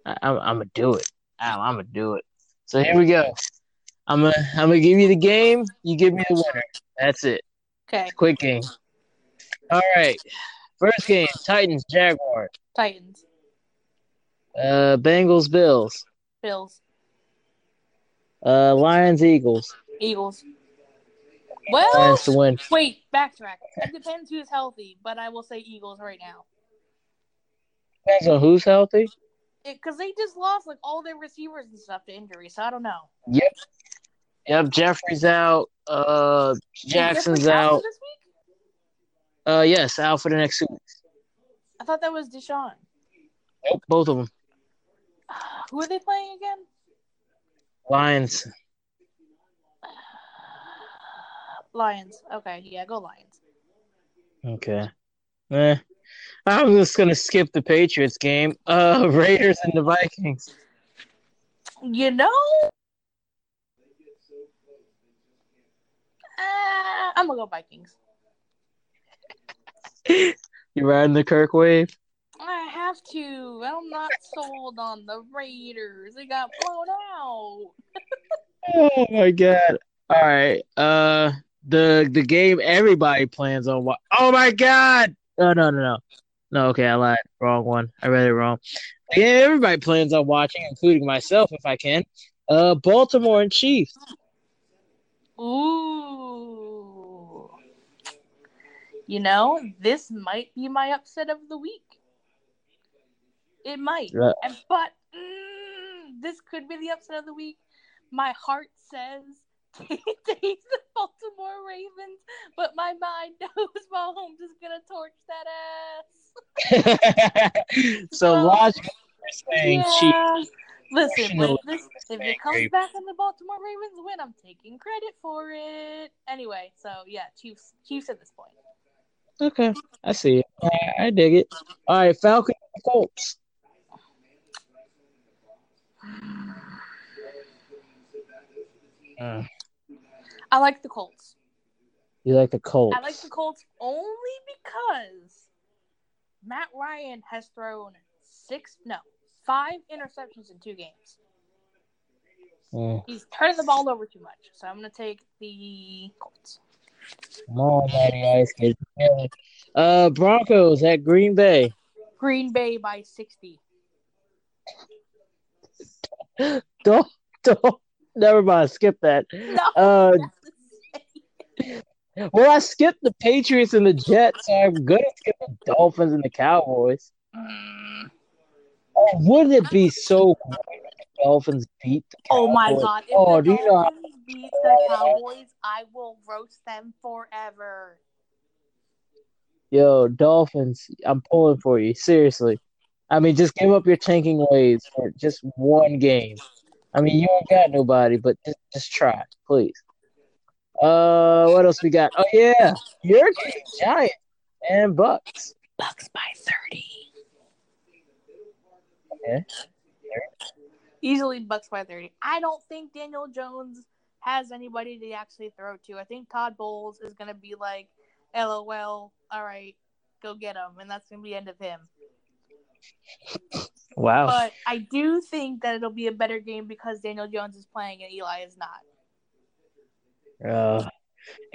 I, I'm, I'm gonna do it. I'm, I'm gonna do it. So here we go. I'm gonna I'm gonna give you the game. You give me the winner. That's it. Okay, Quick game. All right. First game: Titans Jaguars. Titans, Uh, Bengals Bills. Bills, Uh, Lions Eagles. Eagles. Well, Lions to win. wait, backtrack. It depends who's healthy, but I will say Eagles right now. Depends on who's healthy. Because they just lost like all their receivers and stuff to injury, so I don't know. Yep. Yep. Jeffery's out. Uh, Jackson's out out. this week. Uh, yes, out for the next two weeks. I thought that was DeSean. Nope, both of them. <sighs> Who are they playing again? Lions. Lions. Okay, yeah, go Lions. Okay. Eh. I'm just gonna skip the Patriots game. Uh, <laughs> Raiders and the Vikings. You know, uh, I'm gonna go Vikings. <laughs> You riding the Kirk wave? I have to. I'm not sold on the Raiders. They got blown out. Oh my god! All right. Uh, the the game everybody plans on. What? Oh my god! No, no, no, no. No, okay, I lied. Wrong one. I read it wrong. The game everybody plans on watching, including myself, if I can. Uh, Baltimore and Chiefs. Ooh. You know, this might be my upset of the week. It might. Yeah. And, but mm, this could be the upset of the week. My heart says <laughs> take the Baltimore Ravens, but my mind <laughs> knows Mahomes is going to torch that ass. <laughs> so Well, logically, we're saying Listen, this, if it comes Ravens. back and the Baltimore Ravens win, I'm taking credit for it. Anyway, so yeah, Chiefs, Chiefs at this point. Okay, I see it. I, I dig it. All right, Falcons Colts. Uh, I like the Colts. you like the Colts? I like the Colts only because Matt Ryan has thrown six, no, five interceptions in two games. Mm, He's turning the ball over too much, so I'm gonna take the Colts. come on, Matty Ice. Get. Uh, Broncos at Green Bay. Green Bay by sixty. <laughs> Don't, don't. Never mind. Skip that. No. Uh, <laughs> well, I skipped the Patriots and the Jets, so I'm gonna skip the Dolphins and the Cowboys. Mm. Oh, wouldn't it be so great if the Dolphins beat the Cowboys? Oh my god! If Oh, the do you know? how- beat the Cowboys, I will roast them forever. Yo, Dolphins, I'm pulling for you. Seriously. I mean, just give up your tanking ways for just one game. I mean, you ain't got nobody, but just, just try, please. Uh, what else we got? Oh yeah, your team, Giants and Bucs. Bucs by thirty. Okay. Easily Bucs by thirty. I don't think Daniel Jones has anybody to actually throw to. I think Todd Bowles is gonna be like, "LOL, all right, go get him," and that's gonna be the end of him. Wow. But I do think that it'll be a better game because Daniel Jones is playing and Eli is not. Uh,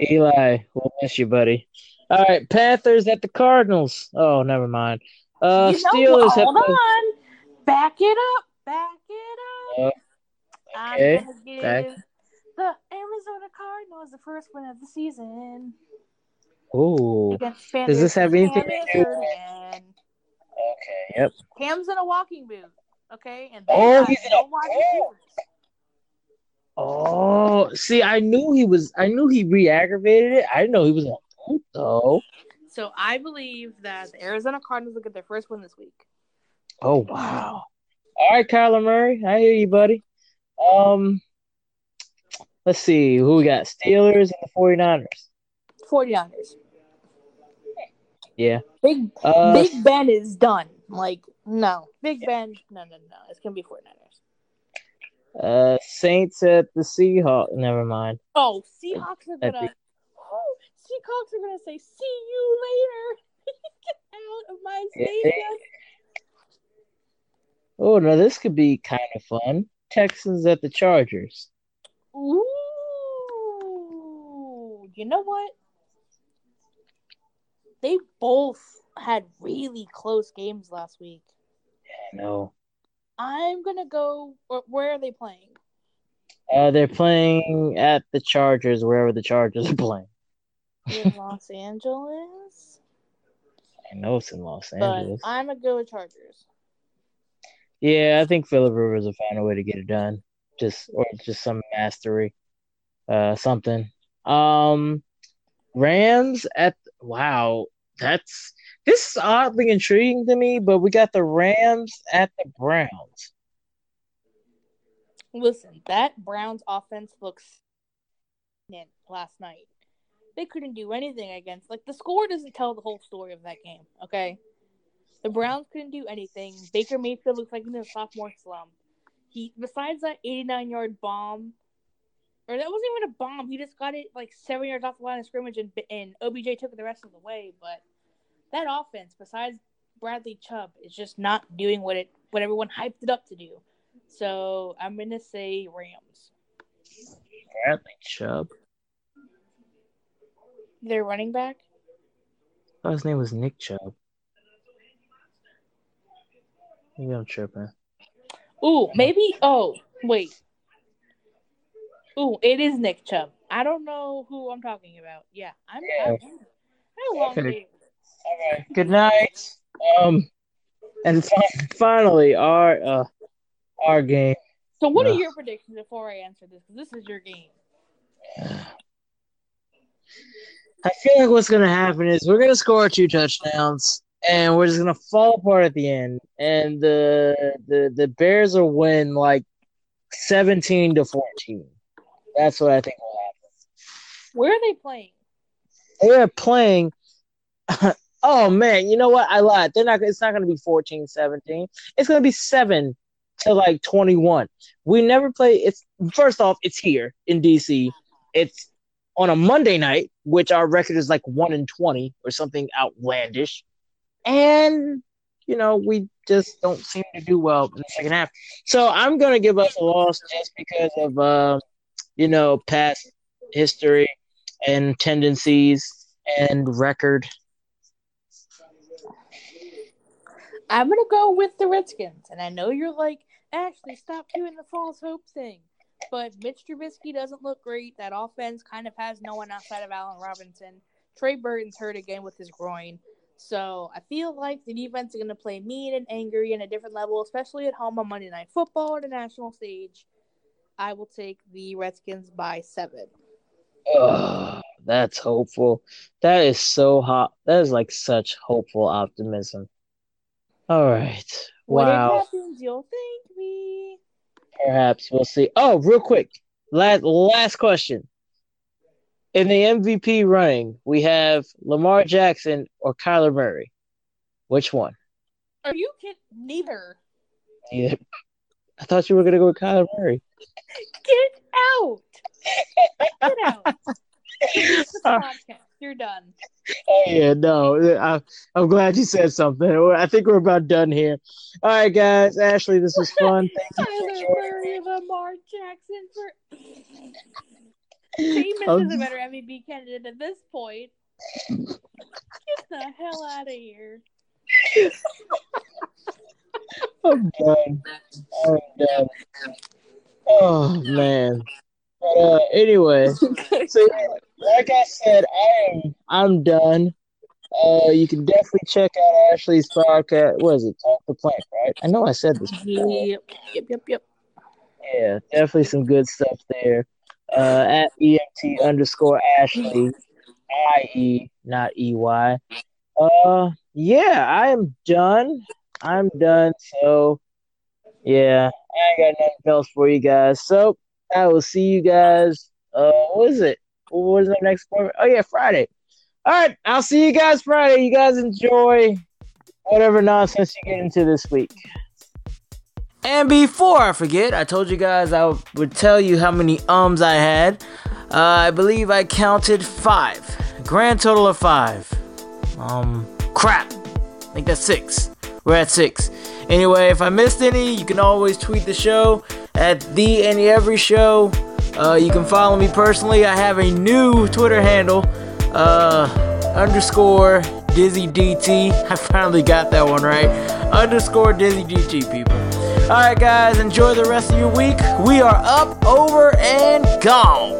Eli, we'll miss you, buddy. All right, Panthers at the Cardinals. Oh, never mind. Uh, you know, Steelers hold the. on, back it up, back it up. Uh, okay, I'm gonna give back- the Arizona Cardinals the first win of the season against Does this have anything to do? And Okay. Yep. Cam's in a walking boot, okay? And they Oh, he's in a wide boot. Oh, see, I knew he was. I knew he re-aggravated it. I didn't know he was on boot though. So I believe that the Arizona Cardinals will get their first win this week. Oh wow. All right, Kyler Murray, I hear you, buddy. Um, let's see who we got. Steelers and the 49ers. 49ers. Yeah. Big Uh, Big Ben is done. Like, no. Big Ben, no, no, no. It's going to be 49ers. uh, Saints at the Seahawks. Never mind. Oh, Seahawks are to. <gasps> Oh, Seahawks are going to say, see you later. <laughs> Get out of my stadium. Oh no, this could be kind of fun. Texans at the Chargers. Ooh, you know what? They both had really close games last week. I know. I'm gonna go. Where are they playing? Uh, they're playing at the Chargers, wherever the Chargers are playing. In <laughs> Los Angeles. I know it's in Los But Angeles. I'm gonna go with Chargers. Yeah, I think Philip Rivers will find a way to get it done. Just or just some mastery, uh, something. Um, Rams at wow, that's this is oddly intriguing to me. But we got the Rams at the Browns. Listen, that Browns offense looks last night. They couldn't do anything against like the score doesn't tell the whole story of that game, okay? The Browns couldn't do anything. Baker Mayfield looks like in a sophomore slump. He besides that 89 yard bomb, or that wasn't even a bomb. He just got it like seven yards off the line of scrimmage, and and OBJ took it the rest of the way. But that offense, besides Bradley Chubb, is just not doing what it what everyone hyped it up to do. So I'm gonna say Rams. Bradley Chubb. Their running back. I thought his name was Nick Chubb. Maybe I'm tripping. Ooh, maybe. Oh, wait. Ooh, it is Nick Chubb. I don't know who I'm talking about. Yeah, I'm. Yeah. I'm, I had a Okay. Good night. Um, and fi- finally, our uh, our game. So, what are your predictions before I answer this? Because this is your game. I feel like what's gonna happen is we're gonna score two touchdowns, and we're just gonna fall apart at the end, and the the the Bears will win like seventeen to fourteen. That's what I think will happen. Where are they playing? They are playing. <laughs> oh man, you know what? I lied. They're not. It's not gonna be 14-17. It's gonna be seven to like twenty one. We never play. It's first off, it's here in DC. It's on a Monday night, which our record is like one in twenty or something outlandish, and you know we just don't seem to do well in the second half. So I'm gonna give us a loss just because of uh, you know past history and tendencies and record. I'm gonna go with the Redskins, and I know you're like, Ashley, stop doing the false hope thing. But Mitch Trubisky doesn't look great. That offense kind of has no one outside of Allen Robinson. Trey Burton's hurt again with his groin. So I feel like the defense is going to play mean and angry in a different level, especially at home on Monday Night Football on the national stage. I will take the Redskins by seven. Ugh, that's hopeful. That is so hot. That is like such hopeful optimism. All right. Wow. happens, you'll thank me. Perhaps we'll see. Oh, real quick. Last last question. In the MVP running, we have Lamar Jackson or Kyler Murray. Which one? Are you kidding? Neither. Yeah. I thought you were gonna go with Kyler Murray. Get out. Get out. <laughs> It's the podcast. You're done. Oh yeah, no. I, I'm glad you said something. I think we're about done here. All right, guys. Ashley, this was fun. Thank you for Tyler joining. Murray, Lamar Jackson for. Jameis Um, is a better MVP candidate at this point. Get the hell out of here. <laughs> I'm done. I'm done. Oh man. But uh, anyway, <laughs> so like I said, I am I'm done. Uh, you can definitely check out Ashley's podcast. What is it? Talk the Plank, right? I know I said this. Before. Yep, yep, yep, yep. Yeah, definitely some good stuff there. Uh, at EMT underscore Ashley, I-E, not E-Y. Uh, yeah, I am done. I'm done. So, yeah, I got nothing else for you guys. So, I will see you guys. Uh, what is it? What is our next appointment? Oh, yeah, Friday. All right, I'll see you guys Friday. You guys enjoy whatever nonsense you get into this week. And before I forget, I told you guys I would tell you how many ums I had. Uh, I believe I counted five. Grand total of five. Um, crap. I think that's six. We're at six. Anyway, if I missed any, you can always tweet the show at the any every show. Uh, you can follow me personally. I have a new Twitter handle, uh, underscore Dizzy DT. <laughs> I finally got that one right. Underscore Dizzy DT, people. All right, guys, enjoy the rest of your week. We are up, over, and gone.